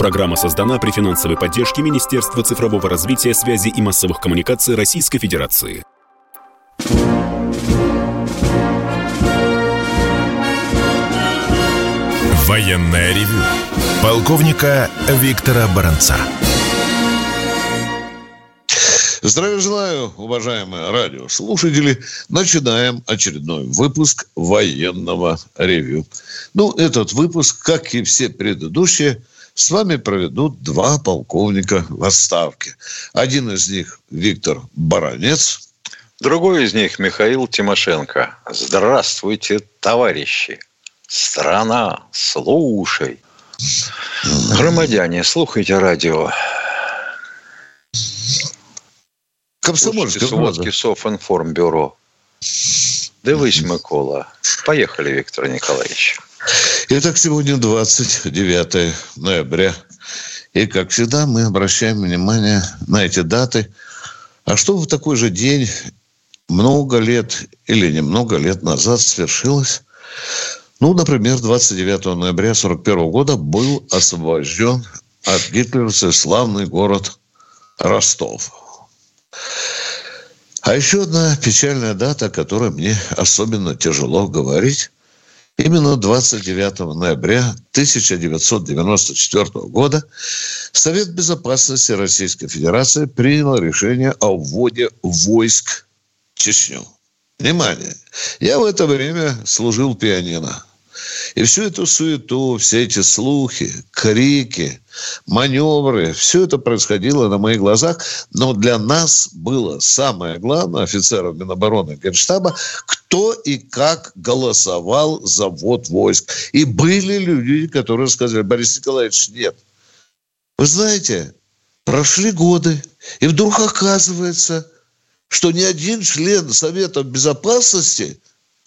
Программа создана при финансовой поддержке Министерства цифрового развития, связи и массовых коммуникаций Российской Федерации. Военная ревю. Полковника Виктора Баранца. Здравия желаю, уважаемые радиослушатели. Начинаем очередной выпуск военного ревю. Ну, этот выпуск, как и все предыдущие, с вами проведут два полковника в отставке. Один из них Виктор Баранец. Другой из них Михаил Тимошенко. Здравствуйте, товарищи. Страна, слушай. Громадяне, слухайте радио. Комсомольська сводки Софинформбюро. Дивись, Микола. Поехали, Виктор Николаевич. Итак, сегодня 29 ноября. И, как всегда, мы обращаем внимание на эти даты. А что в такой же день много лет или немного лет назад свершилось? Ну, например, 29 ноября 1941 года был освобожден от гитлеровцев славный город Ростов. А еще одна печальная дата, о которой мне особенно тяжело говорить. Именно 29 ноября 1994 года Совет Безопасности Российской Федерации принял решение о вводе войск в Чечню. Внимание! Я в это время служил пианино. И всю эту суету, все эти слухи, крики, маневры, все это происходило на моих глазах. Но для нас было самое главное, офицеров Минобороны Генштаба, кто и как голосовал за ввод войск. И были люди, которые сказали, Борис Николаевич, нет. Вы знаете, прошли годы, и вдруг оказывается, что ни один член Совета Безопасности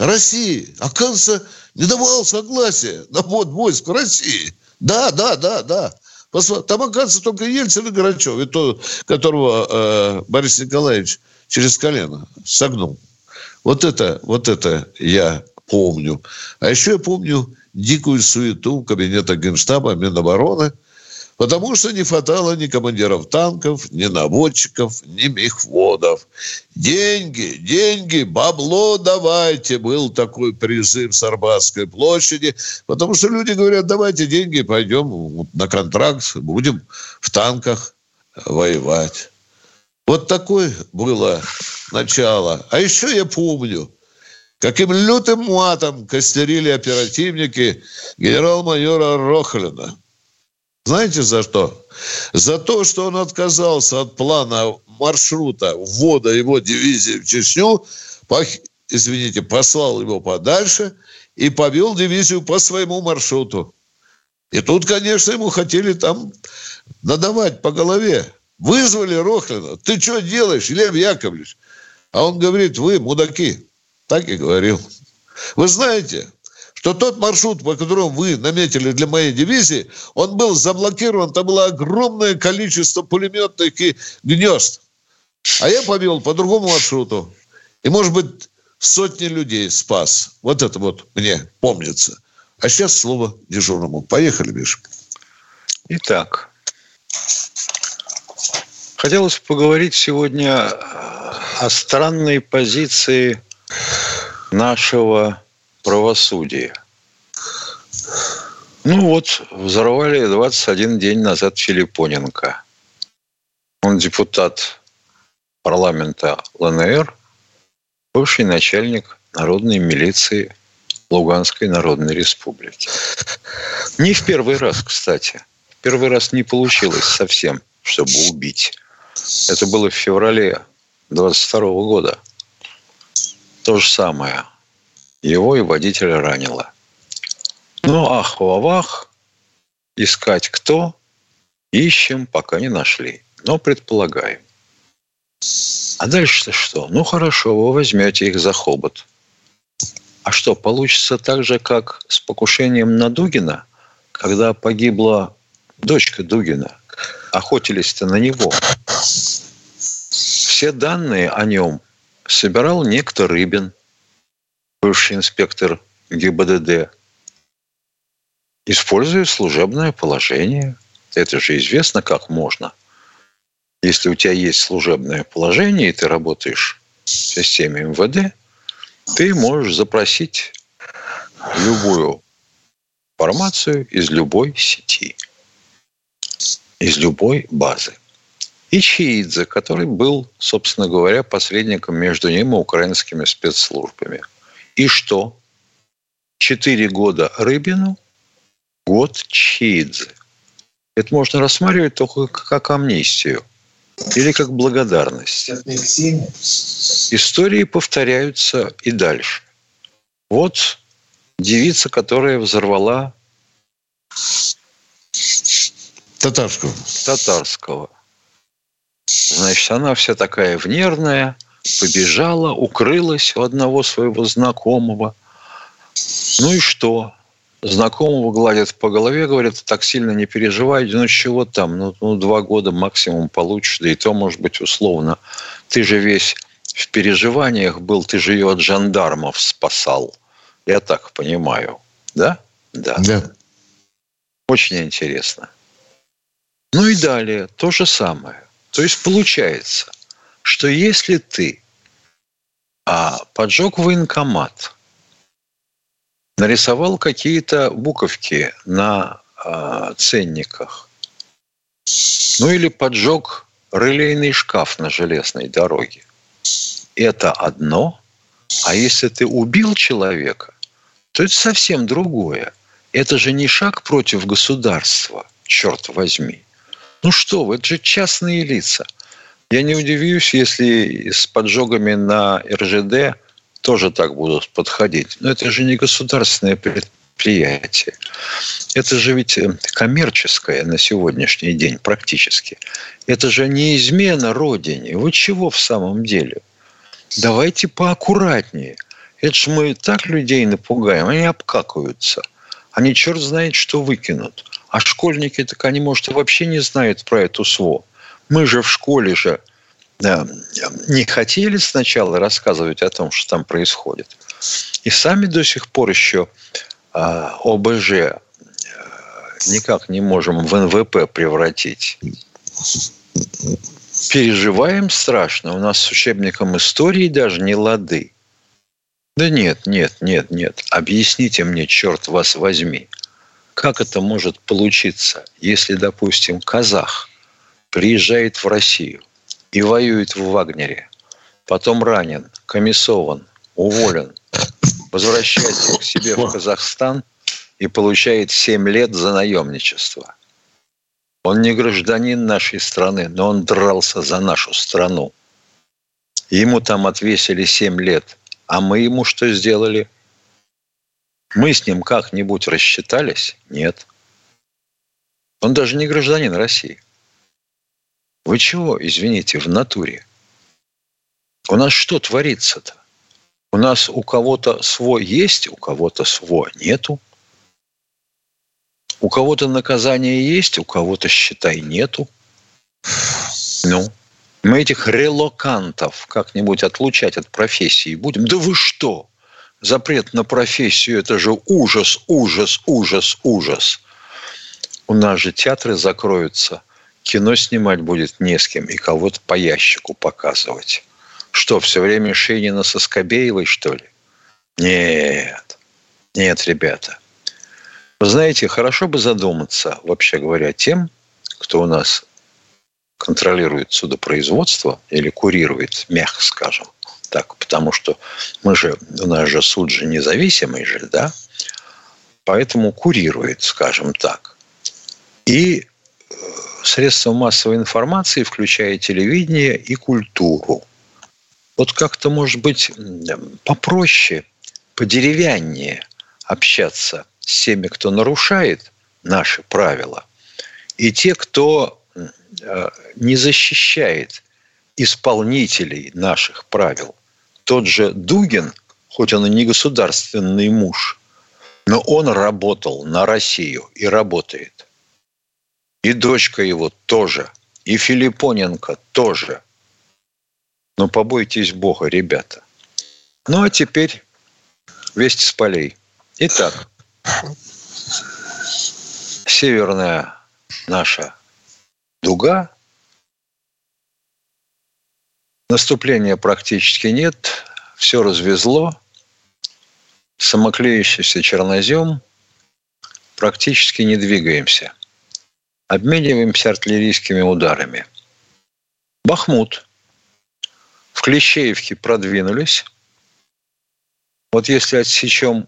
России, оказывается, не давал согласия на ввод войск в России. Да, да, да, да. Там, оказывается, только Ельцин и Горачев, и то, которого э, Борис Николаевич через колено согнул. Вот это, вот это я помню. А еще я помню дикую суету кабинета Генштаба Минобороны – Потому что не хватало ни командиров танков, ни наводчиков, ни мехводов. Деньги, деньги, бабло давайте. Был такой призыв с Арбатской площади. Потому что люди говорят, давайте деньги, пойдем на контракт, будем в танках воевать. Вот такое было начало. А еще я помню, каким лютым матом костерили оперативники генерал-майора Рохлина – знаете за что? За то, что он отказался от плана маршрута ввода его дивизии в Чечню, извините, послал его подальше и повел дивизию по своему маршруту. И тут, конечно, ему хотели там надавать по голове. Вызвали Рохлина. Ты что делаешь, Лев Яковлевич? А он говорит, вы мудаки. Так и говорил. Вы знаете, что тот маршрут, по которому вы наметили для моей дивизии, он был заблокирован, там было огромное количество пулеметных и гнезд. А я повел по другому маршруту. И, может быть, сотни людей спас. Вот это вот мне помнится. А сейчас слово дежурному. Поехали, Миша. Итак, хотелось поговорить сегодня о странной позиции нашего правосудия. Ну вот, взорвали 21 день назад Филиппоненко. Он депутат парламента ЛНР, бывший начальник народной милиции Луганской Народной Республики. Не в первый раз, кстати. В первый раз не получилось совсем, чтобы убить. Это было в феврале 22 года. То же самое – его и водителя ранило. Ну, ах, вавах, искать кто? Ищем, пока не нашли. Но предполагаем. А дальше-то что? Ну, хорошо, вы возьмете их за хобот. А что, получится так же, как с покушением на Дугина, когда погибла дочка Дугина? Охотились-то на него. Все данные о нем собирал некто Рыбин – бывший инспектор ГИБДД, используя служебное положение, Это же известно, как можно. Если у тебя есть служебное положение, и ты работаешь в системе МВД, ты можешь запросить любую информацию из любой сети, из любой базы. И Чиидзе, который был, собственно говоря, посредником между ним и украинскими спецслужбами. И что? Четыре года Рыбину, год Чиидзе. Это можно рассматривать только как амнистию или как благодарность. Истории повторяются и дальше. Вот девица, которая взорвала Татарского. Татарского. Значит, она вся такая внервная, побежала, укрылась у одного своего знакомого. Ну и что? Знакомого гладят по голове, говорят, так сильно не переживай, ну чего там, ну, ну два года максимум получишь, да и то, может быть, условно. Ты же весь в переживаниях был, ты же ее от жандармов спасал. Я так понимаю. Да? Да. Да. Очень интересно. Ну и далее то же самое. То есть получается, что если ты а, поджег военкомат, нарисовал какие-то буковки на а, ценниках, ну или поджег релейный шкаф на железной дороге, это одно, а если ты убил человека, то это совсем другое. Это же не шаг против государства, черт возьми. Ну что вы, это же частные лица. Я не удивлюсь, если с поджогами на РЖД тоже так будут подходить. Но это же не государственное предприятие. Это же ведь э, коммерческое на сегодняшний день практически. Это же не измена Родине. Вы чего в самом деле? Давайте поаккуратнее. Это же мы так людей напугаем, они обкакаются. Они черт знает, что выкинут. А школьники, так они, может, и вообще не знают про эту СВО. Мы же в школе же да, не хотели сначала рассказывать о том, что там происходит. И сами до сих пор еще а, ОБЖ а, никак не можем в НВП превратить. Переживаем страшно. У нас с учебником истории даже не лады. Да нет, нет, нет, нет. Объясните мне, черт вас возьми – как это может получиться, если, допустим, казах приезжает в Россию и воюет в Вагнере, потом ранен, комиссован, уволен, возвращается к себе в Казахстан и получает 7 лет за наемничество. Он не гражданин нашей страны, но он дрался за нашу страну. Ему там отвесили 7 лет. А мы ему что сделали? Мы с ним как-нибудь рассчитались? Нет. Он даже не гражданин России. Вы чего, извините, в натуре? У нас что творится-то? У нас у кого-то свой есть, у кого-то свой нету. У кого-то наказание есть, у кого-то, считай, нету. Ну, мы этих релокантов как-нибудь отлучать от профессии будем? Да вы что? запрет на профессию – это же ужас, ужас, ужас, ужас. У нас же театры закроются, кино снимать будет не с кем и кого-то по ящику показывать. Что, все время Шейнина со Скобеевой, что ли? Нет, нет, ребята. Вы знаете, хорошо бы задуматься, вообще говоря, тем, кто у нас контролирует судопроизводство или курирует, мягко скажем, так, потому что мы же, у нас же суд же независимый же, да, поэтому курирует, скажем так. И э, средства массовой информации, включая телевидение и культуру. Вот как-то, может быть, попроще, подеревяннее общаться с теми, кто нарушает наши правила, и те, кто э, не защищает исполнителей наших правил тот же Дугин, хоть он и не государственный муж, но он работал на Россию и работает. И дочка его тоже, и Филиппоненко тоже. Но побойтесь Бога, ребята. Ну а теперь весть с полей. Итак, Северная наша дуга. Наступления практически нет. Все развезло. Самоклеющийся чернозем. Практически не двигаемся. Обмениваемся артиллерийскими ударами. Бахмут. В Клещеевке продвинулись. Вот если отсечем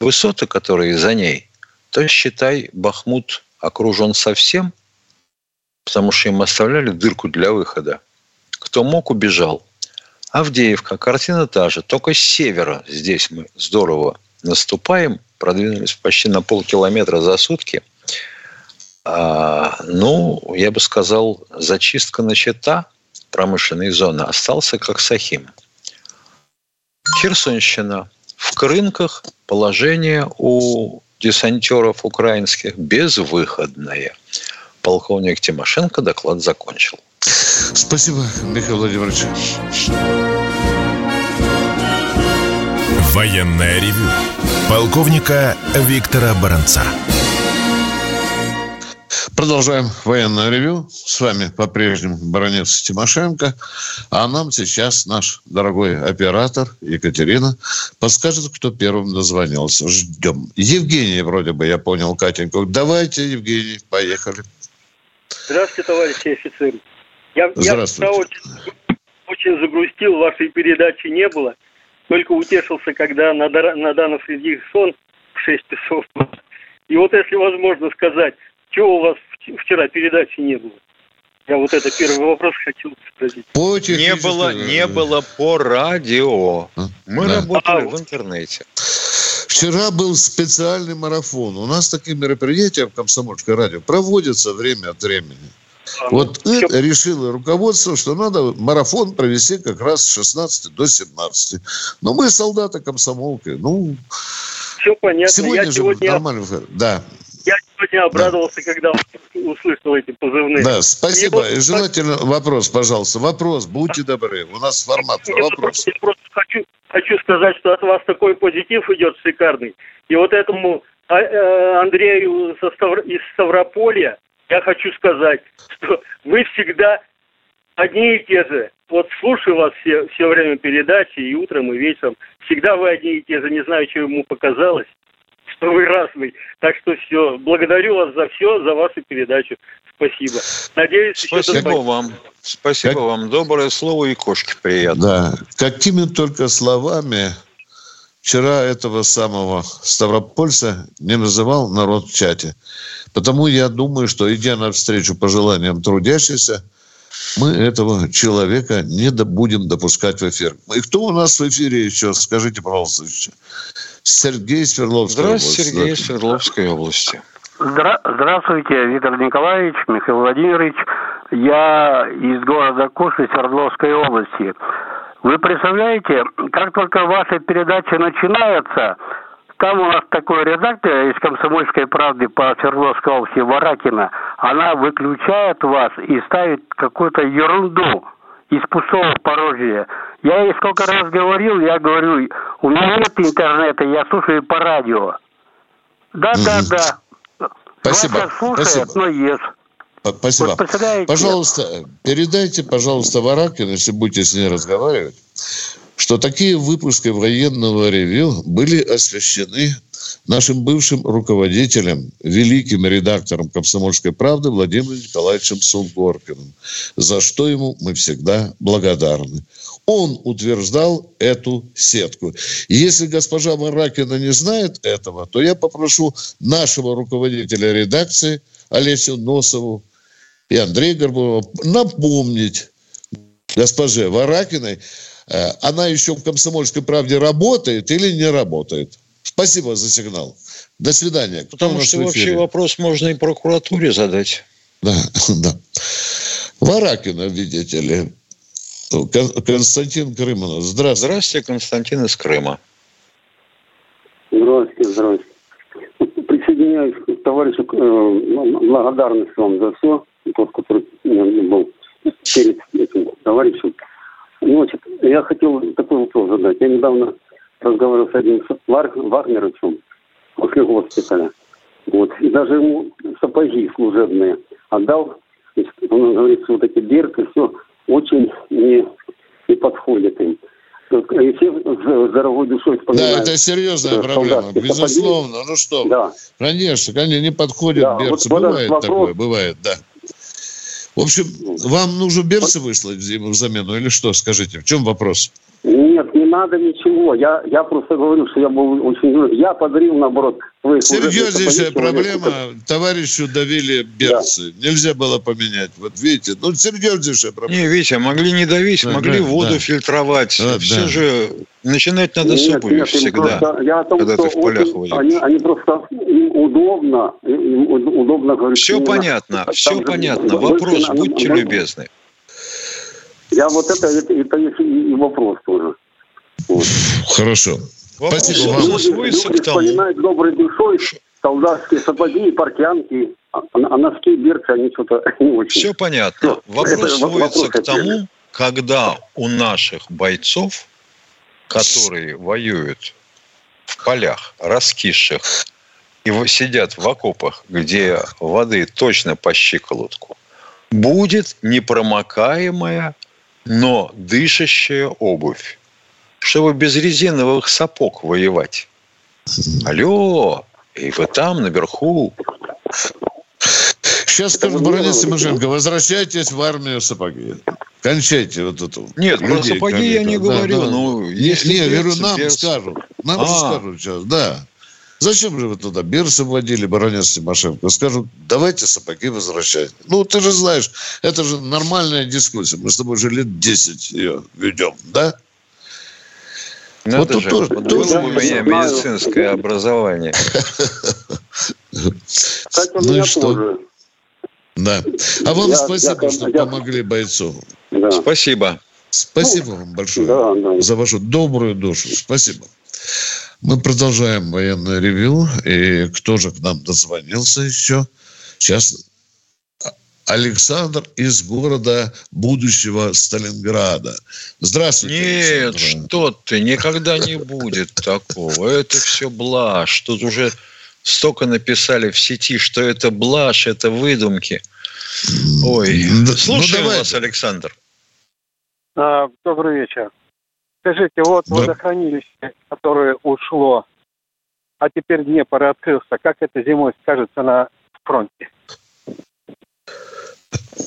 высоты, которые за ней, то считай, Бахмут окружен совсем, потому что им оставляли дырку для выхода. Кто мог, убежал. Авдеевка, картина та же, только с севера здесь мы здорово наступаем, продвинулись почти на полкилометра за сутки. А, ну, я бы сказал, зачистка начата промышленной зоны, остался как Сахим. Херсонщина. В Крынках положение у десантеров украинских безвыходное. Полковник Тимошенко доклад закончил. Спасибо, Михаил Владимирович. Военная ревю. Полковника Виктора Баранца. Продолжаем военное ревю. С вами по-прежнему баронец Тимошенко. А нам сейчас наш дорогой оператор Екатерина подскажет, кто первым дозвонился. Ждем. Евгений, вроде бы, я понял, Катеньку. Давайте, Евгений, поехали. Здравствуйте, товарищи офицеры. Я, Здравствуйте. я очень, очень загрустил, вашей передачи не было. Только утешился, когда Надана Фредериксон в 6 часов. И вот если возможно сказать, чего у вас вчера передачи не было? Я вот это первый вопрос хотел спросить. По не было, не было по радио. А? Мы да. работали а, в интернете. Вчера был специальный марафон. У нас такие мероприятия в Комсомольской радио проводятся время от времени. А, вот ну, это решило руководство, что надо марафон провести как раз с 16 до 17. Но мы солдаты комсомолки. Ну, все понятно. Сегодня я же сегодня... нормально. Да. Сегодня обрадовался, да. когда услышал эти позывные. Да, спасибо. И желательно вопрос, пожалуйста. Вопрос, будьте добры. У нас формат. Вопрос. Я просто хочу, хочу сказать, что от вас такой позитив идет шикарный. И вот этому а, э, Андрею из Ставрополья я хочу сказать, что вы всегда одни и те же. Вот слушаю вас все, все время передачи, и утром, и вечером. Всегда вы одни и те же. Не знаю, что ему показалось что вы разный. Так что все. Благодарю вас за все, за вашу передачу. Спасибо. Надеюсь, Спасибо вам. Спасибо как... вам. Доброе слово и кошки приятно. Да. Какими только словами вчера этого самого Ставропольца не называл народ в чате. Потому я думаю, что идя навстречу пожеланиям трудящихся, мы этого человека не будем допускать в эфир. И кто у нас в эфире еще? Скажите, пожалуйста. Сергей Свердловской Здравствуйте, области. Сергей Свердловской области. Здра- Здравствуйте, Виктор Николаевич, Михаил Владимирович. Я из города Куши Свердловской области. Вы представляете, как только ваша передача начинается, там у нас такой редактор из «Комсомольской правды» по Свердловской области, Варакина, она выключает вас и ставит какую-то ерунду из пустого порожья. Я ей сколько раз говорил, я говорю, у меня нет интернета, я слушаю по радио. Да, да, да. Спасибо. Вас слушает, Спасибо. но ест. Спасибо. Вот пожалуйста, передайте, пожалуйста, Варакин, если будете с ней разговаривать, что такие выпуски военного ревю были освещены нашим бывшим руководителем, великим редактором «Комсомольской правды» Владимиром Николаевичем Сунгоркиным, за что ему мы всегда благодарны. Он утверждал эту сетку. Если госпожа Маракина не знает этого, то я попрошу нашего руководителя редакции Олесю Носову и Андрея Горбунова напомнить госпоже Варакиной, она еще в «Комсомольской правде» работает или не работает. Спасибо за сигнал. До свидания. Кто Потому что вообще вопрос можно и прокуратуре задать. Да, да. Варакина, видите ли. Константин Крыманов. Здравствуйте. Здравствуйте, Константин из Крыма. Здравствуйте, здравствуйте. Присоединяюсь к товарищу, э, ну, благодарность вам за все, тот, который был перед этим товарищем. Значит, я хотел такой вопрос задать. Я недавно разговаривал с одним Вагнеровичем после госпиталя. Вот. И даже ему сапоги служебные отдал. Он говорит, что вот эти берцы, все очень не, не подходит им. И все с дорогой душой вспоминают. Да, это серьезная проблема, безусловно. Ну что, да. конечно, конечно, не подходит да, берцы. Вот бывает вопрос... такое, бывает, да. В общем, вам нужно берцы выслать в замену или что, скажите? В чем вопрос? Нет, не надо ничего. Я, я просто говорю, что я был очень... Я подарил, наоборот, Серьезнейшая проблема. Человеку. Товарищу давили берцы. Да. Нельзя было поменять. Вот видите, ну, серьезнейшая проблема. Не, Витя, могли не давить, да, могли да, воду да. фильтровать. Да, Все да. же начинать надо нет, с обуви нет, всегда. Просто, я о том, когда что ты в полях очень, они, они просто им удобно, им удобно говорить. Все понятно, все понятно. Вопрос, будьте любезны. Я вот это, это, это и вопрос тоже. Вот. Хорошо. Вопрос Спасибо вам. Люди, люди вспоминают доброй душой солдатские сапоги и портянки, а, а носки, берцы, они что-то не очень. Все понятно. Все. Вопрос это сводится вопрос к тому, когда у наших бойцов, которые воюют в полях раскисших и сидят в окопах, где воды точно по щиколотку, будет непромокаемая но дышащая обувь, чтобы без резиновых сапог воевать. Алло, и вы там, наверху. Сейчас скажут, Борис Тимошенко, возвращайтесь в армию сапоги. Кончайте вот эту. Нет, про сапоги я не говорю. Да, да. Ну, если не, говорю, нам без... скажут. Нам а. скажут сейчас, да. Зачем же вы туда бирсы вводили, баронец Тимошенко? Скажут, давайте сапоги возвращать. Ну, ты же знаешь, это же нормальная дискуссия. Мы с тобой уже лет 10 ее ведем, да? Надо вот же, тоже, вот тоже у меня медицинское образование. Кстати, ну и что? Тоже. Да. А вам я, спасибо, я, что я, помогли бойцу. Да. Спасибо. Спасибо вам большое да, да. за вашу добрую душу. Спасибо. Мы продолжаем военное ревю. И кто же к нам дозвонился еще? Сейчас Александр из города будущего Сталинграда. Здравствуйте. Нет, Александр. что ты, никогда не будет такого. Это все блажь. Тут уже столько написали в сети, что это блажь, это выдумки. Ой, да, слушаем ну, вас, Александр. А, добрый вечер. Скажите, вот да. водохранилище, которое ушло, а теперь Днепр открылся, как это зимой скажется на фронте?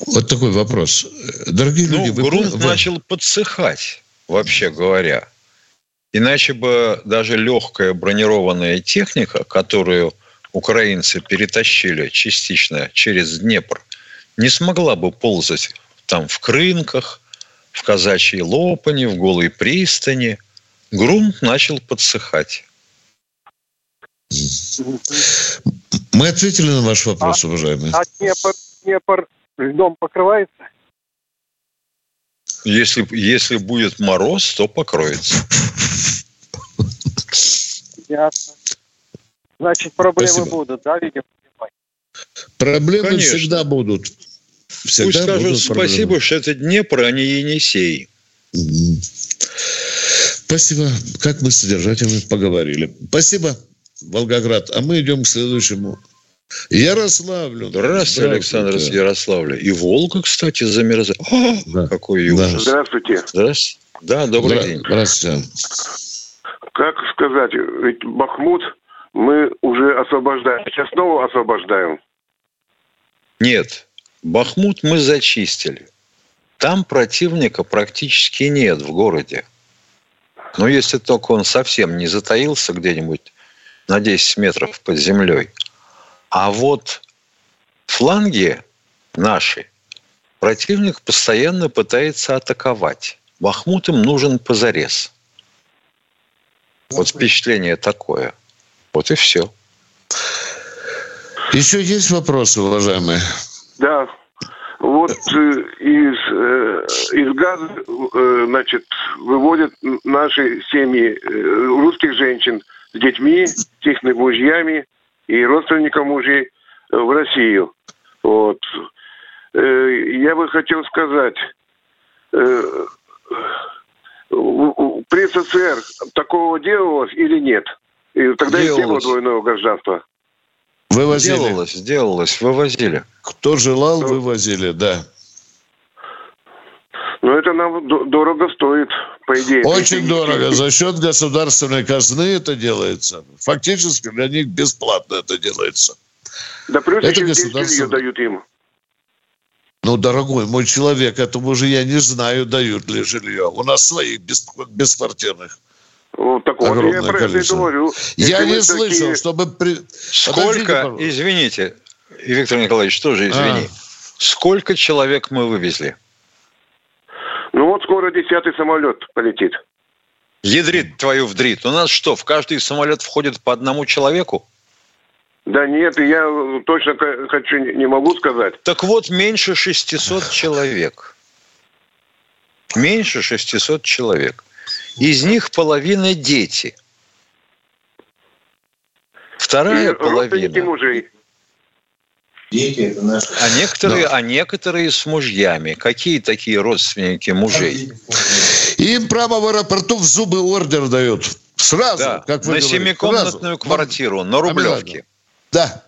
Вот такой вопрос. Дорогие ну, люди, вы... грунт вы... начал подсыхать, вообще говоря. Иначе бы даже легкая бронированная техника, которую украинцы перетащили частично через Днепр, не смогла бы ползать там в крынках, в казачьей лопане, в голой пристани. Грунт начал подсыхать. Мы ответили на ваш вопрос, а, уважаемый. А Днепр, Днепр льдом покрывается? Если, если будет мороз, то покроется. Ясно. Значит, проблемы Спасибо. будут, да, видимо? Проблемы Конечно. всегда будут. Всегда Пусть скажут спасибо, что это Днепр, а не Енисей. Спасибо. Как мы содержательно поговорили. Спасибо, Волгоград. А мы идем к следующему. Ярославлю. Здравствуйте, Александр из Ярославля. И Волга, кстати, замерзает. А, да. Какой ужас. Да. Здравствуйте. Здравствуйте. Да, добрый Здра- день. Здравствуйте. Как сказать, ведь Бахмут мы уже освобождаем. Сейчас снова освобождаем. Нет, Бахмут мы зачистили. Там противника практически нет в городе. Но если только он совсем не затаился где-нибудь на 10 метров под землей. А вот фланги наши противник постоянно пытается атаковать. Бахмут им нужен позарез. Вот впечатление такое. Вот и все. Еще есть вопросы, уважаемые? Да, вот э, из, э, из газа, э, значит, выводят наши семьи русских женщин с детьми, с их мужьями и родственникам мужей в Россию. Вот. Я бы хотел сказать, при СССР такого делалось или нет? И тогда делалось. и не было двойного гражданства. Вывозили. Делалось, делалось, вывозили. Кто желал, вывозили, да. Но это нам дорого стоит, по идее. Очень дорого. За счет государственной казны это делается. Фактически для них бесплатно это делается. Да плюс Это еще государство- жилье дают им. Ну, дорогой мой человек, этому же я не знаю, дают ли жилье. У нас своих без, бесквартирных. Вот так вот, я про это и говорю. Я не слышал, такие- чтобы... При... Сколько, Подождите, извините, Виктор Николаевич, тоже извини. А. Сколько человек мы вывезли? Ну вот скоро десятый самолет полетит. Ядрит твою вдрит. У нас что, в каждый самолет входит по одному человеку? Да нет, я точно хочу, не не могу сказать. Так вот, меньше 600 человек. Меньше 600 человек. Из них половина дети. И Вторая родственники половина. мужей. А некоторые, а некоторые с мужьями. Какие такие родственники мужей? Им прямо в аэропорту в зубы ордер дают. Сразу, Да, как вы на говорите, семикомнатную сразу. квартиру, на Рублевке. Да.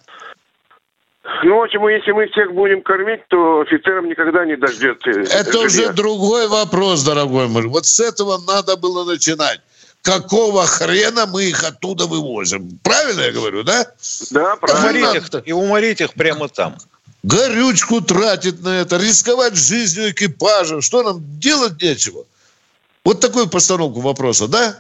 Ну, в общем, если мы всех будем кормить, то офицерам никогда не дождется. Это уже другой вопрос, дорогой мой. Вот с этого надо было начинать. Какого хрена мы их оттуда вывозим? Правильно я говорю, да? Да, Уморить правильно. их, и уморить их прямо там. Горючку тратить на это, рисковать жизнью экипажа. Что нам делать нечего? Вот такую постановку вопроса, да?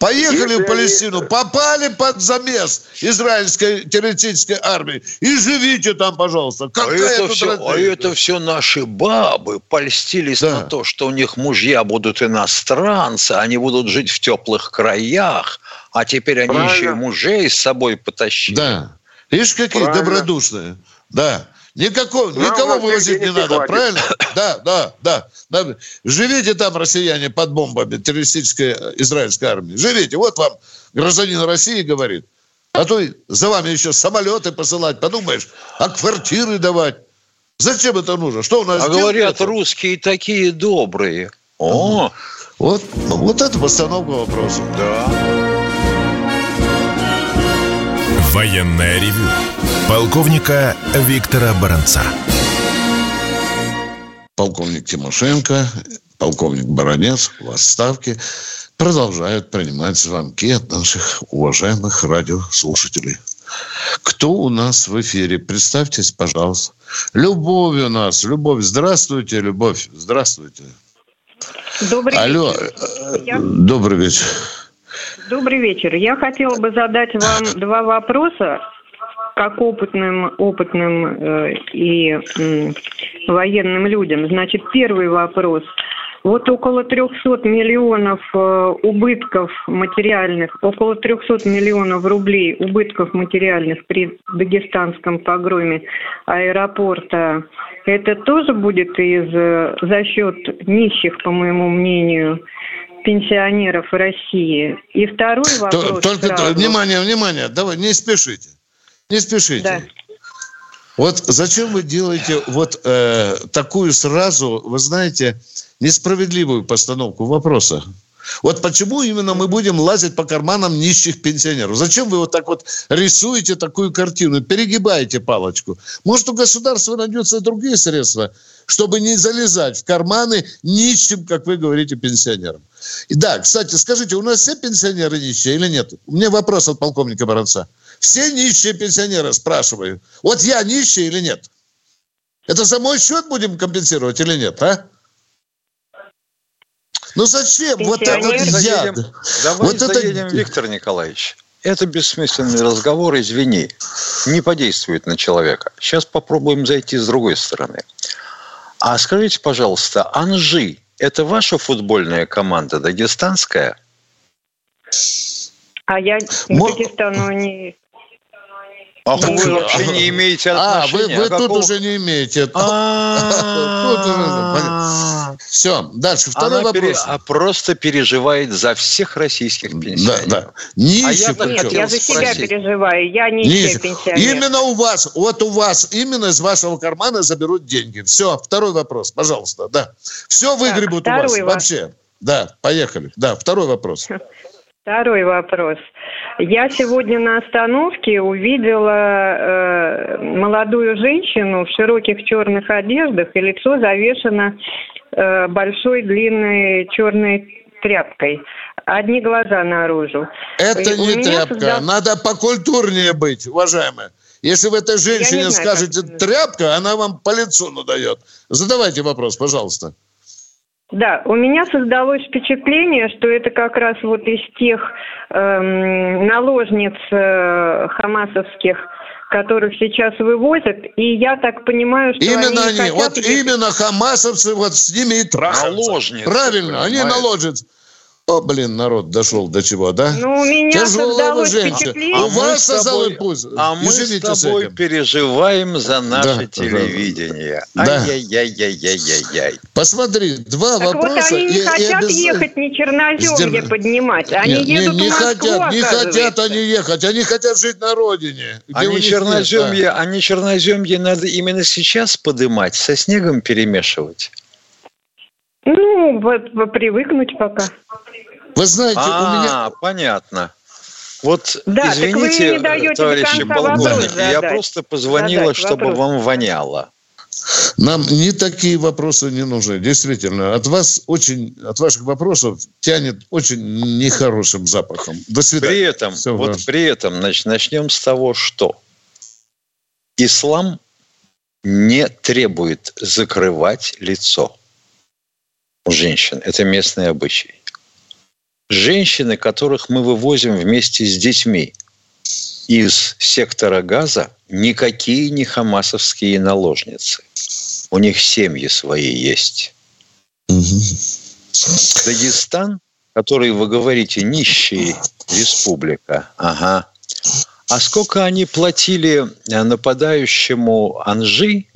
Поехали Если в Палестину, они- попали под замес израильской террористической армии и живите там, пожалуйста. А Какая это, все, а это все наши бабы польстились Да. на то, что у них мужья будут иностранцы, они будут жить в теплых краях, а теперь они Правильно. еще и мужей с собой потащили. Да. Видишь, какие Правильно. добродушные. Да. Никакого, Нам никого вывозить не надо, хватит. правильно? Да, да, да, да. Живите там, россияне, под бомбами террористической израильской армии. Живите. Вот вам гражданин России говорит. А то за вами еще самолеты посылать, подумаешь, а квартиры давать. Зачем это нужно? Что у нас А говорят, нету? русские такие добрые. О, Вот, вот это постановка вопроса. да. Военное ревю полковника Виктора Баранца. полковник Тимошенко, полковник Баранец в отставке продолжают принимать звонки от наших уважаемых радиослушателей. Кто у нас в эфире? Представьтесь, пожалуйста. Любовь у нас. Любовь. Здравствуйте, Любовь. Здравствуйте. Добрый Алло. вечер. Я- Добрый вечер. Добрый вечер. Я хотела бы задать вам два вопроса как опытным, опытным э, и м, военным людям. Значит, первый вопрос. Вот около 300 миллионов э, убытков материальных, около 300 миллионов рублей убытков материальных при дагестанском погроме аэропорта. Это тоже будет из, э, за счет нищих, по моему мнению, пенсионеров России. И второй То- вопрос. Только, сразу. внимание, внимание. Давай, не спешите. Не спешите. Да. Вот зачем вы делаете вот э, такую сразу, вы знаете, несправедливую постановку вопроса? Вот почему именно мы будем лазить по карманам нищих пенсионеров? Зачем вы вот так вот рисуете такую картину, перегибаете палочку? Может, у государства найдется другие средства, чтобы не залезать в карманы нищим, как вы говорите, пенсионерам? И да, кстати, скажите, у нас все пенсионеры нищие или нет? У меня вопрос от полковника Баранца. Все нищие пенсионеры, спрашиваю. Вот я нищий или нет? Это за мой счет будем компенсировать или нет, а? Ну зачем вот Пенсионеры. этот яд? Давай Вот это- заедем, Виктор Николаевич. Это бессмысленный разговор, извини, не подействует на человека. Сейчас попробуем зайти с другой стороны. А скажите, пожалуйста, Анжи – это ваша футбольная команда дагестанская? А я к Мо- Дагестану не... А вы вообще не имеете А, вы, отношения? вы А тут уже не имеете. Все, дальше. Второй Она пере- вопрос. а просто переживает за всех российских Да, пенсионеров. да. Нищих А. Нет, я за себя спросить. переживаю. Я нищая пенсионер. Именно у вас, вот у вас, именно из вашего кармана заберут деньги. Все, второй вопрос, пожалуйста, да. Все выгребут у вас, вообще. Да, поехали. Да, второй вопрос. Второй вопрос. Я сегодня на остановке увидела э, молодую женщину в широких черных одеждах, и лицо завешено э, большой длинной черной тряпкой. Одни глаза наружу. Это И не тряпка. созда- Надо покультурнее быть, уважаемая. Если вы этой женщине не знаю, скажете тряпка, она вам по лицу надает. Задавайте вопрос, пожалуйста. Да, у меня создалось впечатление, что это как раз вот из тех эм, наложниц э, хамасовских, которых сейчас вывозят, и я так понимаю, что Именно они, они, вот хотят их- именно хамасовцы, вот с ними и трахаются. Наложницы, Правильно, они наложницы. О, блин, народ дошел до чего, да? Ну, у меня Тяжелого создалось женщина. впечатление... А А у мы вас с тобой- пусть. А мы с тобой переживаем за наше да. телевидение. Да. Ай-яй-яй-яй-яй-яй. Посмотри, два Так вот вопроса. они не и- и хотят обяз- ехать не черноземье Сдерж- поднимать, они Нет, не- едут не, в Москву, хотят, не хотят они ехать, они хотят жить на родине. где Они них нет, черноземье, они черноземье надо именно сейчас подымать, со снегом перемешивать. Ну, вот привыкнуть пока. Вы знаете, у меня... А, понятно. Вот Да, так вы извините, не даете до товарищи полковники, я просто позвонила, Задать чтобы вопрос. вам воняло. Нам не такие вопросы не нужны. Действительно, от вас очень, от ваших вопросов тянет очень нехорошим запахом. До свидания. При этом, Всё, вот да. при этом, значит, начнем с того, что ислам не требует закрывать лицо у женщин. Это местный обычай. Женщины, которых мы вывозим вместе с детьми из сектора газа, никакие не хамасовские наложницы. У них семьи свои есть. Дагестан, который вы говорите, нищий республика. Ага. А сколько они платили э, нападающему Анжи?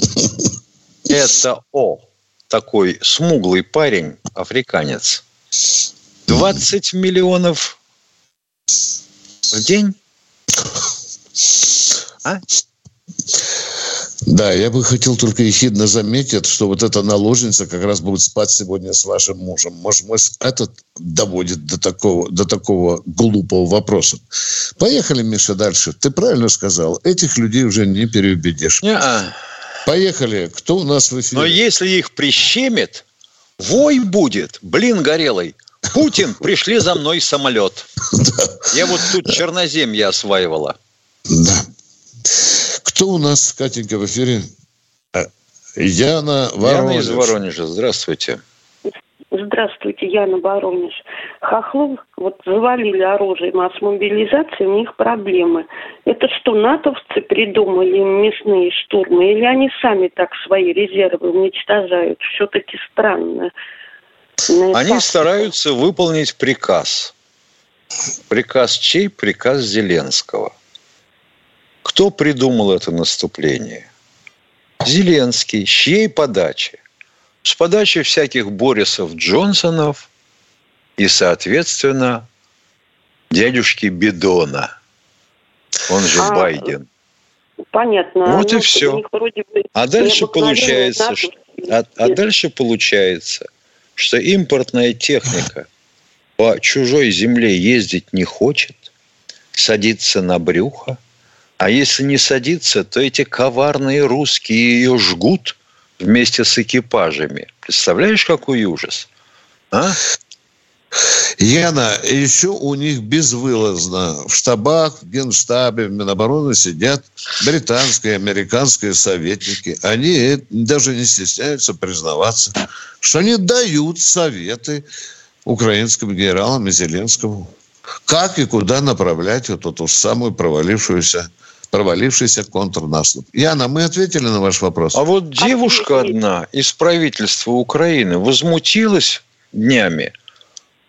Это О, такой смуглый парень, африканец. 20 миллионов в день? А? Да, я бы хотел только ехидно заметить, что вот эта наложница как раз будет спать сегодня с вашим мужем. Может, может этот доводит до такого, до такого глупого вопроса. Поехали, Миша, дальше. Ты правильно сказал. Этих людей уже не переубедишь. Не-а. Поехали. Кто у нас в эфире? Но если их прищемит, вой будет. Блин, горелый. Путин, пришли за мной самолет. Я вот тут черноземье осваивала. Да. Кто у нас, Катенька, в эфире? А, Яна Яна Воронеж. из Воронежа. Здравствуйте. Здравствуйте, Яна Воронеж. Хохлов вот завалили оружием, а с мобилизацией у них проблемы. Это что, натовцы придумали мясные штурмы? Или они сами так свои резервы уничтожают? Все-таки странно. Они стараются выполнить приказ. Приказ чей? Приказ Зеленского. Кто придумал это наступление? Зеленский. С чьей подачи? С подачи всяких Борисов Джонсонов и, соответственно, дядюшки Бидона. Он же А, Байден. Понятно. Вот и Ну, них вроде бы А дальше получается, НАТО. что, а, а дальше получается, что импортная техника по чужой земле ездить не хочет, садится на брюхо, а если не садится, то эти коварные русские ее жгут вместе с экипажами. Представляешь, какой ужас? А? Яна, еще у них безвылазно в штабах, в генштабе, в Минобороны сидят британские, американские советники. Они э- даже не стесняются признаваться, что они дают советы украинским генералам и Зеленскому. Как и куда направлять вот эту самую провалившуюся провалившийся контрнаступ. Яна, мы ответили на ваш вопрос? А вот девушка одна из правительства Украины возмутилась днями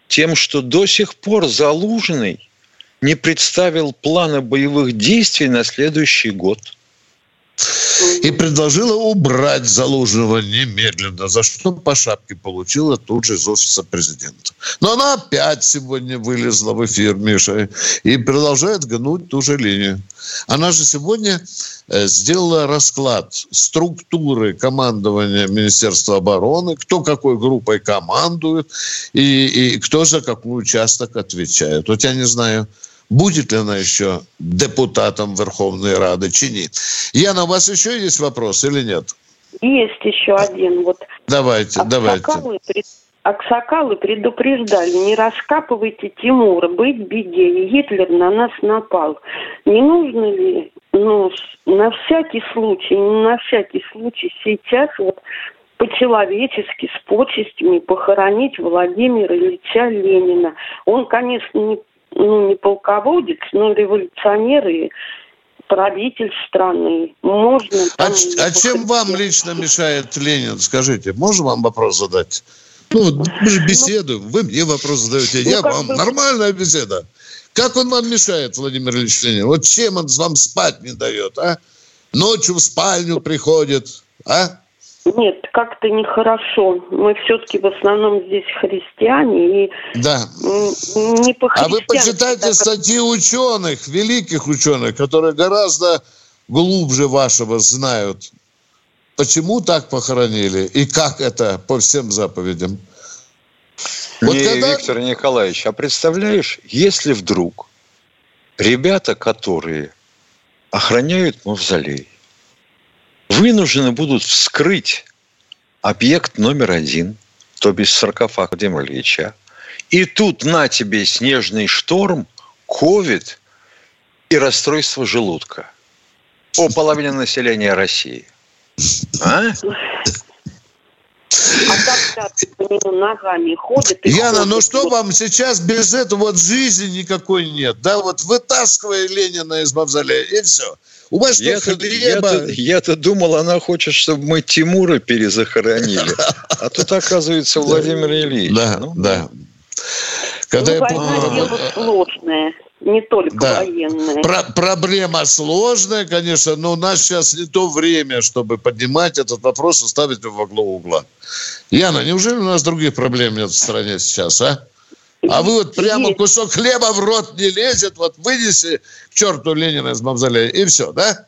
тем, что до сих пор Залужный не представил плана боевых действий на следующий год. И предложила убрать Залужного немедленно, за что по шапке получила тут же из офиса президента. Но она опять сегодня вылезла в эфир, Миша, и продолжает гнуть ту же линию. Она же сегодня э, сделала расклад структуры командования Министерства обороны, кто какой группой командует и, и кто за какой участок отвечает. Вот я не знаю, будет ли она еще депутатом Верховной Рады, чини. Яна, у вас еще есть вопрос или нет? Есть еще один. Вот Давайте, давайте. Аксакалы предупреждали, не раскапывайте Тимура, быть беде. Гитлер на нас напал. Не нужно ли, ну, на всякий случай, на всякий случай сейчас вот по-человечески, с почестями похоронить Владимира Ильича Ленина. Он, конечно, не, ну, не полководец, но революционер и правитель страны. Можно... А, а чем вам лично мешает Ленин, скажите? Можно вам вопрос задать? Ну, мы же беседуем, вы мне вопрос задаете, ну, я вам. Бы... Нормальная беседа. Как он вам мешает, Владимир Ильич Ленин? Вот чем он вам спать не дает, а? Ночью в спальню приходит, а? Нет, как-то нехорошо. Мы все-таки в основном здесь христиане и да. не по А вы почитайте так... статьи ученых, великих ученых, которые гораздо глубже вашего знают, почему так похоронили и как это по всем заповедям. Вот Не, когда... Виктор Николаевич, а представляешь, если вдруг ребята, которые охраняют мавзолей, вынуждены будут вскрыть объект номер один, то без саркофаг Владимира Ильича, и тут на тебе снежный шторм, ковид и расстройство желудка. О половине населения России. А? А когда ногами ходит... Яна, ходит, ну что вам сейчас без этого вот жизни никакой нет? Да, вот вытаскивая Ленина из мавзолея, и все. У вас я-то, я-то, я-то думал, она хочет, чтобы мы Тимура перезахоронили. А тут, оказывается, Владимир Ильич. Да, ну, да. Когда ну, я война дело сложное не только да. военные. Про проблема сложная, конечно, но у нас сейчас не то время, чтобы поднимать этот вопрос и ставить его во главу угла. Яна, неужели у нас других проблем нет в стране сейчас, а? А вы вот прямо Есть. кусок хлеба в рот не лезет, вот вынеси к черту Ленина из мавзолея, и все, да?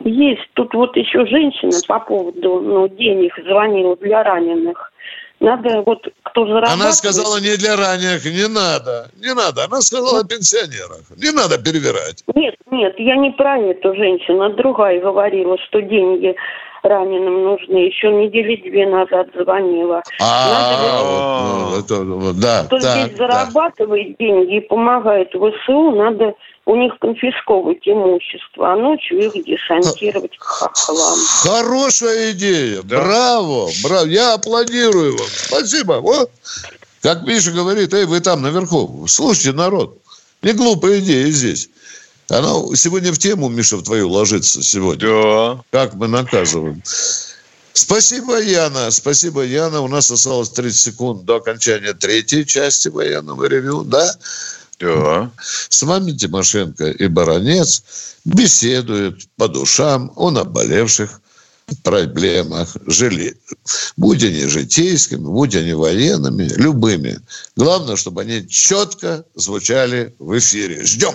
Есть. Тут вот еще женщина по поводу ну, денег звонила для раненых. Надо вот кто зарабатывает... Она сказала не для раненых, не надо, не надо. Она сказала о пенсионерах. Не надо перевирать. Нет, нет, я не про эту женщину, а другая говорила, что деньги раненым нужны. Еще недели две назад звонила. А, ну, да, Кто здесь зарабатывает деньги и помогает ВСУ, надо у них конфисковывать имущество, а ночью их десантировать к хохлам. Хорошая идея. Да. Браво, браво. Я аплодирую вам. Спасибо. Вот. Как Миша говорит, эй, вы там наверху, слушайте, народ. Не глупая идея здесь. Она сегодня в тему, Миша, в твою ложится сегодня. Да. Как мы наказываем. Спасибо, Яна. Спасибо, Яна. У нас осталось 30 секунд до окончания третьей части военного ревю, да? Да. С вами Тимошенко и Баранец беседуют по душам о наболевших проблемах, жили, будь они житейскими, будь они военными, любыми. Главное, чтобы они четко звучали в эфире. Ждем!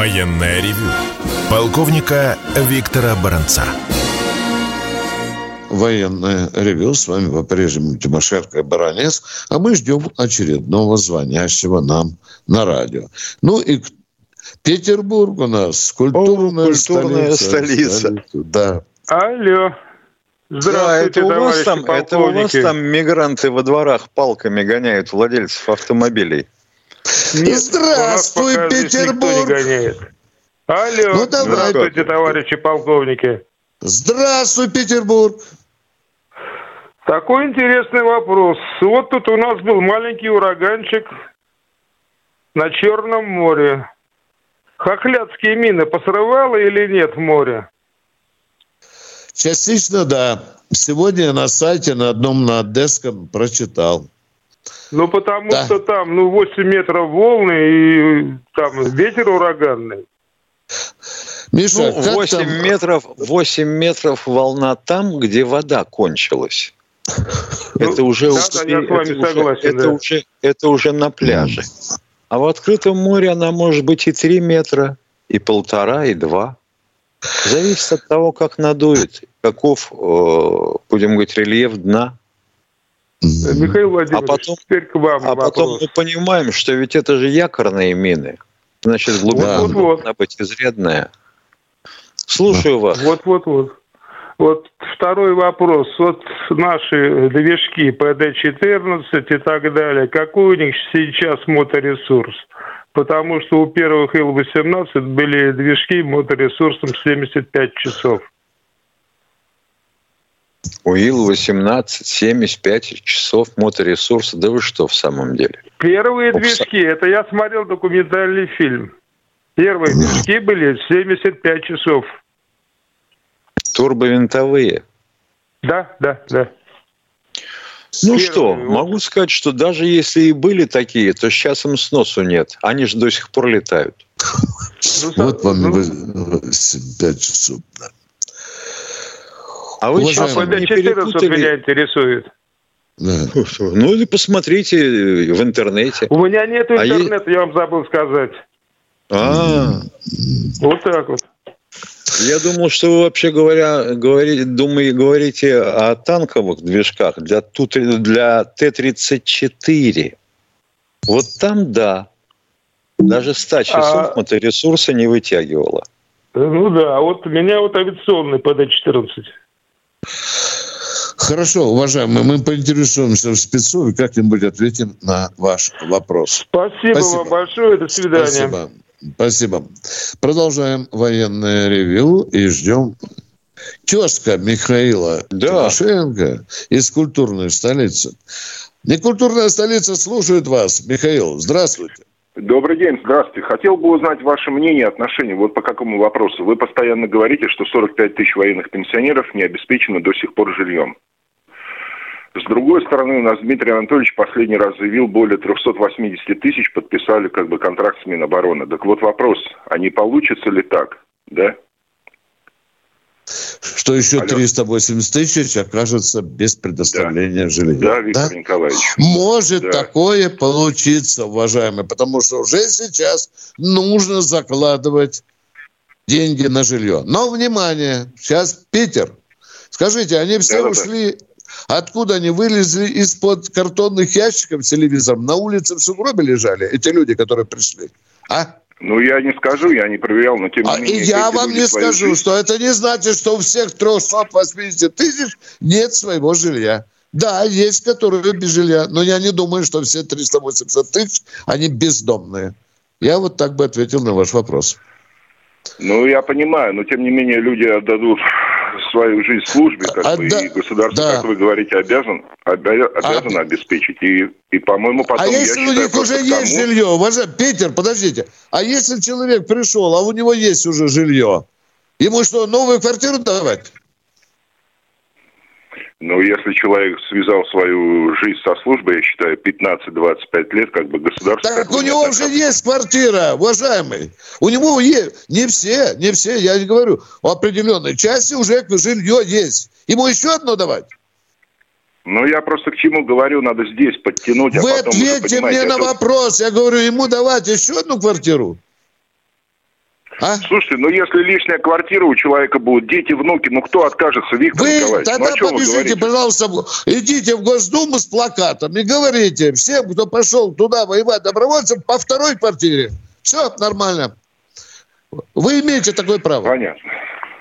Военное ревю полковника Виктора Баранца. Военное ревю. С вами по-прежнему Тимошенко и Баранец. А мы ждем очередного звонящего нам на радио. Ну и Петербург у нас культурная, О, культурная столица. столица. Да. Алло. Здравствуйте, да, это у, вас там, это у вас там мигранты во дворах палками гоняют владельцев автомобилей. Нет, Здравствуй, Петербург! Алло, ну, давай. здравствуйте, товарищи полковники. Здравствуй, Петербург! Такой интересный вопрос. Вот тут у нас был маленький ураганчик на Черном море. Хохлядские мины посрывало или нет в море? Частично да. Сегодня на сайте на одном на Одесском прочитал. Ну, потому да. что там, ну, 8 метров волны и там ветер ураганный. Миша, ну, 8 там... метров, 8 метров волна там, где вода кончилась. Ну, это уже, да, я вами согласен, это, уже, это уже на пляже. А в открытом море она может быть и 3 метра, и полтора, и два. Зависит от того, как надует, каков, э, будем говорить, рельеф дна. Михаил Владимирович, а потом, теперь к вам А вопрос. потом мы понимаем, что ведь это же якорные мины. Значит, глубина вот, вот, вот. должна быть изрядная. Слушаю вас. Вот-вот-вот. Вот второй вопрос. Вот наши движки ПД-14 и так далее, какой у них сейчас моторесурс? Потому что у первых Ил-18 были движки моторесурсом 75 часов. У Ил-18 75 часов моторесурса. Да вы что в самом деле? Первые Упс... движки, это я смотрел документальный фильм. Первые движки были 75 часов. Турбовинтовые? Да, да, да. Ну Первый... что, могу сказать, что даже если и были такие, то сейчас им сносу нет. Они же до сих пор летают. Ну, вот вам ну... 5 часов. Да. А вы сейчас не перепутали... меня интересует. Да. Ну или посмотрите в интернете. У меня нет интернета, а я вам забыл сказать. А, вот так вот. Я думал, что вы вообще говоря, говорите, думаете, говорите о танковых движках для, для Т-34. Вот там да. Даже 100 часов а... моторесурса не вытягивала. Ну да, а вот меня вот авиационный ПД-14. Хорошо, уважаемые, мы поинтересуемся в спецу и как-нибудь ответим на ваш вопрос. Спасибо, Спасибо. вам большое, до свидания. Спасибо. Спасибо. Продолжаем военное ревю и ждем тезка Михаила да. Тимошенко из культурной столицы. Некультурная столица слушает вас. Михаил, здравствуйте. Добрый день, здравствуйте. Хотел бы узнать ваше мнение, отношение вот по какому вопросу. Вы постоянно говорите, что 45 тысяч военных пенсионеров не обеспечены до сих пор жильем. С другой стороны, у нас Дмитрий Анатольевич последний раз заявил, более 380 тысяч подписали как бы контракт с Минобороны. Так вот вопрос, а не получится ли так, да? Что еще Алло. 380 тысяч окажется без предоставления да. жилья. Да, Виктор да? Николаевич. Может да. такое получиться, уважаемые, потому что уже сейчас нужно закладывать деньги на жилье. Но, внимание, сейчас Питер. Скажите, они все да, ушли да. Откуда они вылезли из-под картонных ящиков с телевизором? На улице в сугробе лежали эти люди, которые пришли? А? Ну, я не скажу, я не проверял, но тем не а менее... И я вам не скажу, жизнь... что это не значит, что у всех 380 тысяч нет своего жилья. Да, есть, которые без жилья, но я не думаю, что все 380 тысяч, они бездомные. Я вот так бы ответил на ваш вопрос. Ну, я понимаю, но тем не менее люди отдадут свою жизнь службе, как а, бы, да, и государство, да. как вы говорите, обязан, обя, обязан а, обеспечить. И, и по-моему, потом... А если у них уже есть тому... жилье, уважаемый Питер, подождите, а если человек пришел, а у него есть уже жилье, ему что, новую квартиру давать? Ну, если человек связал свою жизнь со службой, я считаю, 15-25 лет, как бы государство... Так у него уже есть квартира, уважаемый. У него есть, не все, не все, я не говорю, у определенной части уже жилье есть. Ему еще одно давать? Ну, я просто к чему говорю, надо здесь подтянуть, а Вы потом ответьте уже, мне на это... вопрос. Я говорю, ему давать еще одну квартиру? А? Слушайте, ну если лишняя квартира у человека будет, дети, внуки, ну кто откажется, Виктор вы, Николаевич? Тогда ну, побежите, пожалуйста, идите в Госдуму с плакатом и говорите всем, кто пошел туда воевать добровольцем, по второй квартире. Все нормально. Вы имеете такое право. Понятно.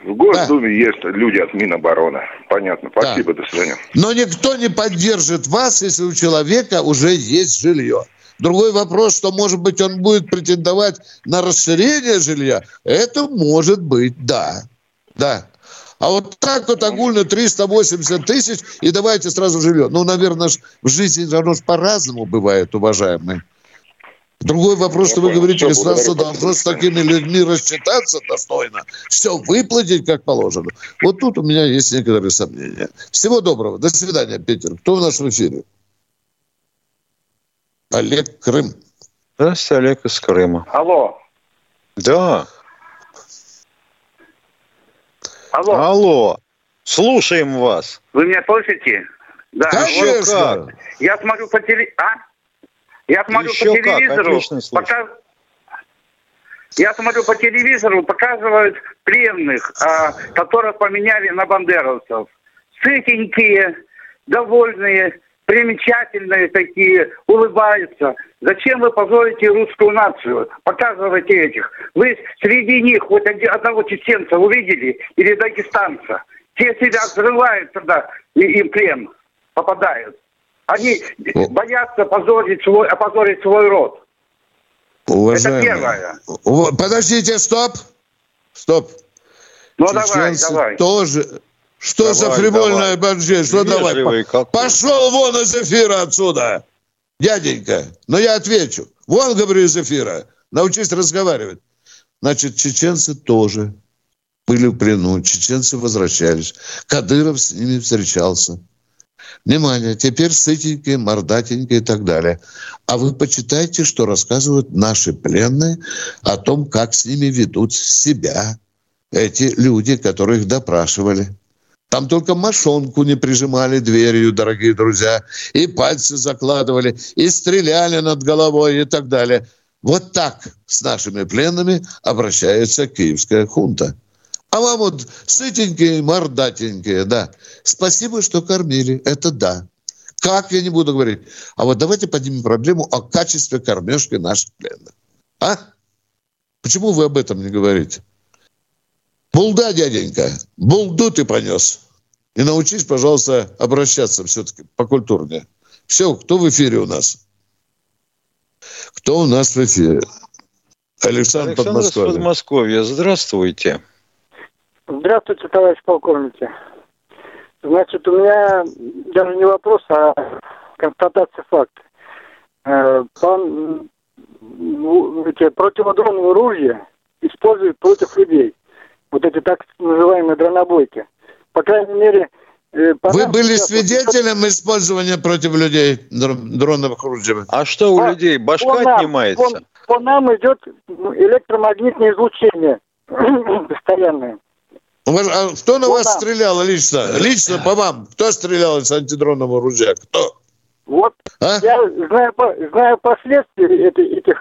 В Госдуме да. есть люди от Минобороны. Понятно. Спасибо, да. до свидания. Но никто не поддержит вас, если у человека уже есть жилье. Другой вопрос, что, может быть, он будет претендовать на расширение жилья. Это может быть, да. Да. А вот так вот огульно 380 тысяч, и давайте сразу жилье. Ну, наверное, в жизни оно по-разному бывает, уважаемые. Другой вопрос, что вы говорите, государство должно с такими людьми рассчитаться достойно, все выплатить как положено. Вот тут у меня есть некоторые сомнения. Всего доброго. До свидания, Питер. Кто у нас в эфире? Олег Крым. Здравствуйте, Олег из Крыма. Алло. Да. Алло. Алло. Слушаем вас. Вы меня слышите? Да. Конечно. Вот, я смотрю по теле... А? Я смотрю Еще по как, телевизору. отлично слышу. пока- Я смотрю по телевизору, показывают пленных, а, которых поменяли на бандеровцев. Сытенькие, довольные, примечательные такие, улыбаются. Зачем вы позорите русскую нацию? Показывайте этих. Вы среди них хоть один- одного чеченца увидели или дагестанца? Те себя взрывают, когда и- им плен попадают. Они боятся позорить свой, опозорить свой род. Уважаемые. Это первое. Подождите, стоп. Стоп. Ну, давай, Чеченцы давай. тоже... Что Давай, за фривольная давай. борьба? Что давай? Вежливый По- какой. Пошел вон из эфира отсюда, дяденька. Но я отвечу. Вон, говорю, из эфира. Научись разговаривать. Значит, чеченцы тоже были в плену. Чеченцы возвращались. Кадыров с ними встречался. Внимание, теперь сытенькие, мордатенькие и так далее. А вы почитайте, что рассказывают наши пленные о том, как с ними ведут себя эти люди, которые их допрашивали. Там только мошонку не прижимали дверью, дорогие друзья, и пальцы закладывали, и стреляли над головой и так далее. Вот так с нашими пленными обращается киевская хунта. А вам вот сытенькие, мордатенькие, да. Спасибо, что кормили, это да. Как, я не буду говорить. А вот давайте поднимем проблему о качестве кормежки наших пленных. А? Почему вы об этом не говорите? Булда, дяденька, булду ты понес. И научись, пожалуйста, обращаться все-таки покультурнее. Все, кто в эфире у нас? Кто у нас в эфире? Александр, Александр из Подмосковье. Подмосковья. Здравствуйте. Здравствуйте, товарищ полковники. Значит, у меня даже не вопрос, а констатация факта. Э, Пан, ну, эти противодронные ружья используют против людей. Вот эти так называемые дронобойки. По крайней мере... э, по Вы нам были сейчас- свидетелем использования против людей др- дроновых ружьев? А что у По- людей, башка по нам- отнимается? По, по нам идет ну, электромагнитное излучение постоянное. А кто на Вот вас так. стрелял лично? Лично по вам? Кто стрелял из антидронового ружья? Кто? Вот А? я знаю, по- знаю последствия эти- этих...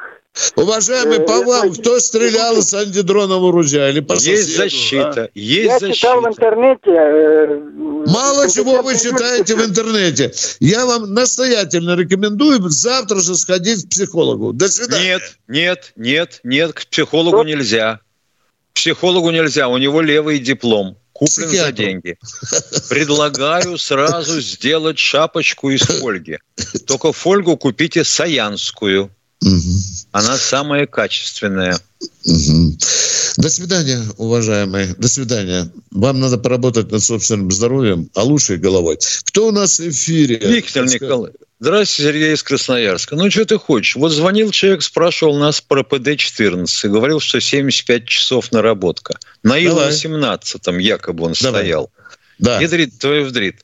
Уважаемый, Э, по вам, кто стрелял из антидронового ружья? Или по Есть соседу, а? защита, есть я читал в защита. интернете... э, Мало чего вы читаете в интернете. Я вам настоятельно рекомендую завтра же сходить к психологу. До свидания. Нет, нет, нет, нет, к психологу нельзя. К психологу нельзя, у него левый диплом. Куплен за Психиатру. деньги. Предлагаю сразу сделать шапочку из фольги. Только фольгу купите саянскую. Мгм. Она самая качественная. Мгм. До свидания, уважаемые. До свидания. Вам надо поработать над собственным здоровьем, а лучше головой. Кто у нас в эфире? Виктор Подска- Николаевич. Здравствуйте, Сергей из Красноярска. Ну, что ты хочешь? Вот звонил человек, спрашивал нас про ПД-14 и говорил, что 75 часов наработка. На Давай. Ил-18 якобы он Давай. стоял. Да. Ядрит, твой вдрит.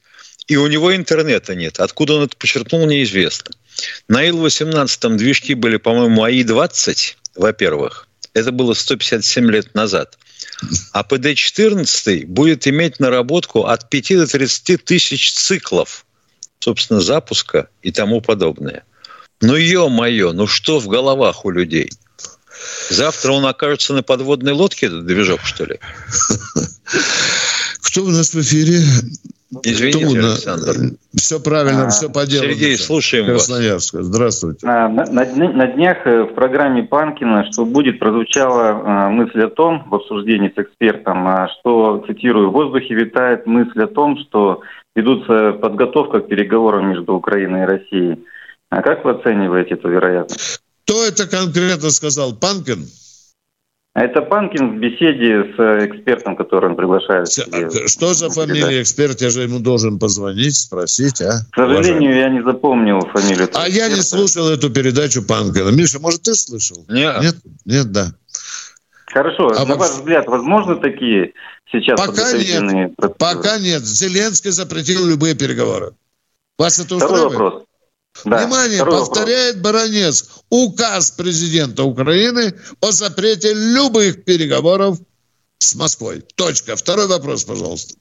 И у него интернета нет. Откуда он это подчеркнул, неизвестно. На Ил-18 движки были, по-моему, АИ-20, во-первых. Это было 157 лет назад. А ПД-14 будет иметь наработку от 5 до 30 тысяч циклов, собственно, запуска и тому подобное. Ну, ё-моё, ну что в головах у людей? Завтра он окажется на подводной лодке, этот движок, что ли? Кто у нас в эфире? Извините, Кто у нас? Александр. Все правильно, А, все по делу. Сергей, слушаем вас. Красноярска. Здравствуйте. А, На, на дня- на днях э, в программе Панкина, что будет, прозвучала э, мысль о том, в обсуждении с экспертом, а, что, цитирую, в воздухе витает мысль о том, что ведутся подготовка к переговорам между Украиной и Россией. А как вы оцениваете эту вероятность? Кто это конкретно сказал? Панкин? А это Панкин в беседе с э, экспертом, который он приглашает. А Что за фамилия эксперт? Я же ему должен позвонить, спросить, а? К сожалению, я не запомнил фамилию. А я не слушал эту передачу Панкина. Миша, может, ты слышал? Не, Нет? Нет, да. Хорошо, А на вообще- ваш взгляд, возможно такие сейчас Пока процедуры? Пока нет. Зеленский запретил любые переговоры. Вас это Второй устраивает? вопрос. Да. Внимание, Второй повторяет вопрос. Баранец. Указ президента Украины о запрете любых переговоров с Москвой. Точка. Второй вопрос, пожалуйста.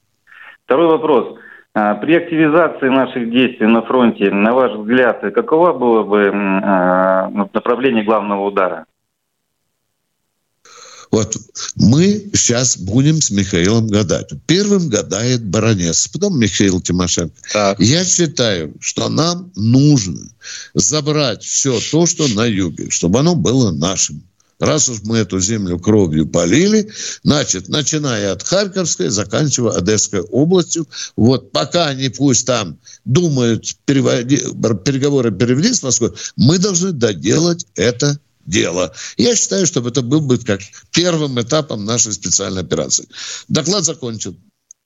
Второй вопрос. А, при активизации наших действий на фронте, на ваш взгляд, каково было бы а, направление главного удара? Вот мы сейчас будем с Михаилом гадать. Первым гадает Баранец, потом Михаил Тимошенко. Так. Я считаю, что нам нужно забрать все то, что на юге, чтобы оно было нашим. Раз уж мы эту землю кровью полили, значит, начиная от Харьковской, заканчивая Одесской областью, вот пока они пусть там думают переводи, переговоры перевели с Москвой, мы должны доделать это дело. Я считаю, что это был бы как первым этапом нашей специальной операции. Доклад закончен.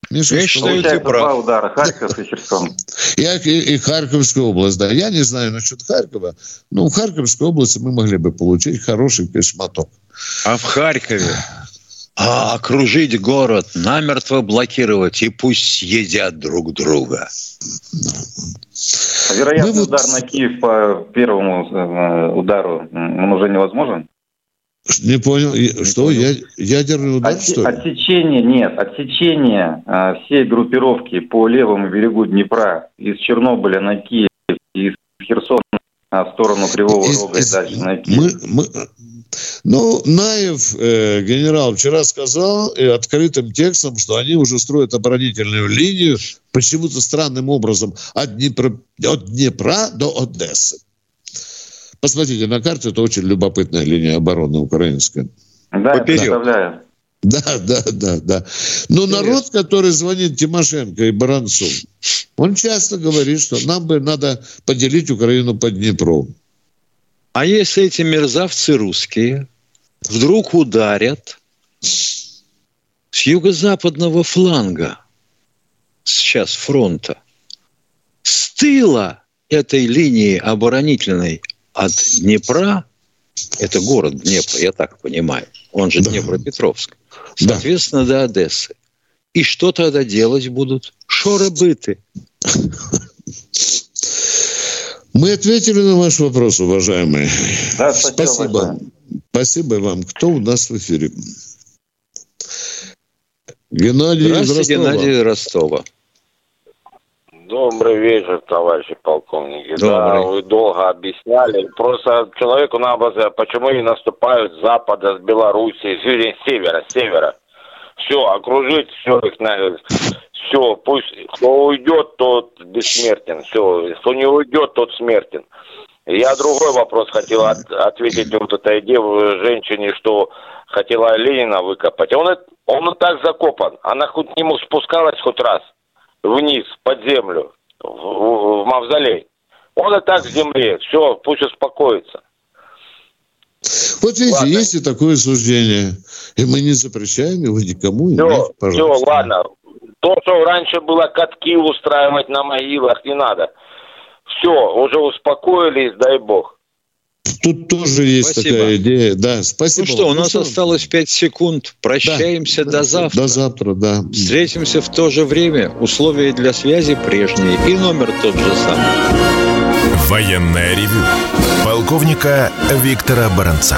Миша, я считаю, ты прав. Два удара, Харьков и Херсон. Я, и, и Харьковская область, да. Я не знаю насчет Харькова, но в Харьковской области мы могли бы получить хороший космоток. А в Харькове а, окружить город, намертво блокировать, и пусть едят друг друга. Вероятно, Мы удар на Киев по первому э, удару, он уже невозможен? Не понял. Не что? Понял. ядерный удар, Отсе, что ли? Отсечение, нет. Отсечение а, всей группировки по левому берегу Днепра из Чернобыля на Киев, из Херсона а, в сторону Кривого из, Рога из, и дальше на Киев. Мы, мы, ну, Наев, э, генерал, вчера сказал э, открытым текстом, что они уже строят оборонительную линию почему-то странным образом от Днепра, от Днепра до Одессы. Посмотрите на карте, это очень любопытная линия обороны украинская. Да, представляю. Да, да, да, да. Но Интересно. народ, который звонит Тимошенко и Баранцу, он часто говорит, что нам бы надо поделить Украину по Днепру. А если эти мерзавцы русские вдруг ударят с юго-западного фланга, сейчас фронта, с тыла этой линии оборонительной от Днепра, это город Днепр, я так понимаю, он же да. Днепропетровск, соответственно, да. до Одессы. И что тогда делать будут? Шоры-быты. Мы ответили на ваш вопрос, уважаемые. Да, спасибо. Спасибо. спасибо вам. Кто у нас в эфире? Геннадий Здравствуйте, Ростова. Геннадий Ростова. Добрый вечер, товарищи полковники. Добрый. Да, вы долго объясняли. Просто человеку надо, почему не наступают с запада, с Беларуси, с севера, с севера. Все, окружить все их на все, пусть кто уйдет, тот бессмертен. Все, кто не уйдет, тот смертен. Я другой вопрос хотел от, ответить вот этой дев, женщине, что хотела Ленина выкопать. Он, он и так закопан. Она хоть к нему спускалась хоть раз вниз, под землю, в, в, в мавзолей. Он и так в земле. Все, пусть успокоится. Вот видите, ладно. есть и такое суждение. И мы не запрещаем его никому. Все, иметь, все, ладно. То, что раньше было катки устраивать на могилах, не надо. Все, уже успокоились, дай бог. Тут тоже есть спасибо. такая идея. Да, спасибо. Ну что, у нас ну, осталось 5 секунд. Прощаемся да, до завтра. До завтра, да. Встретимся в то же время. Условия для связи прежние. И номер тот же самый. Военная ревю. Полковника Виктора Баранца.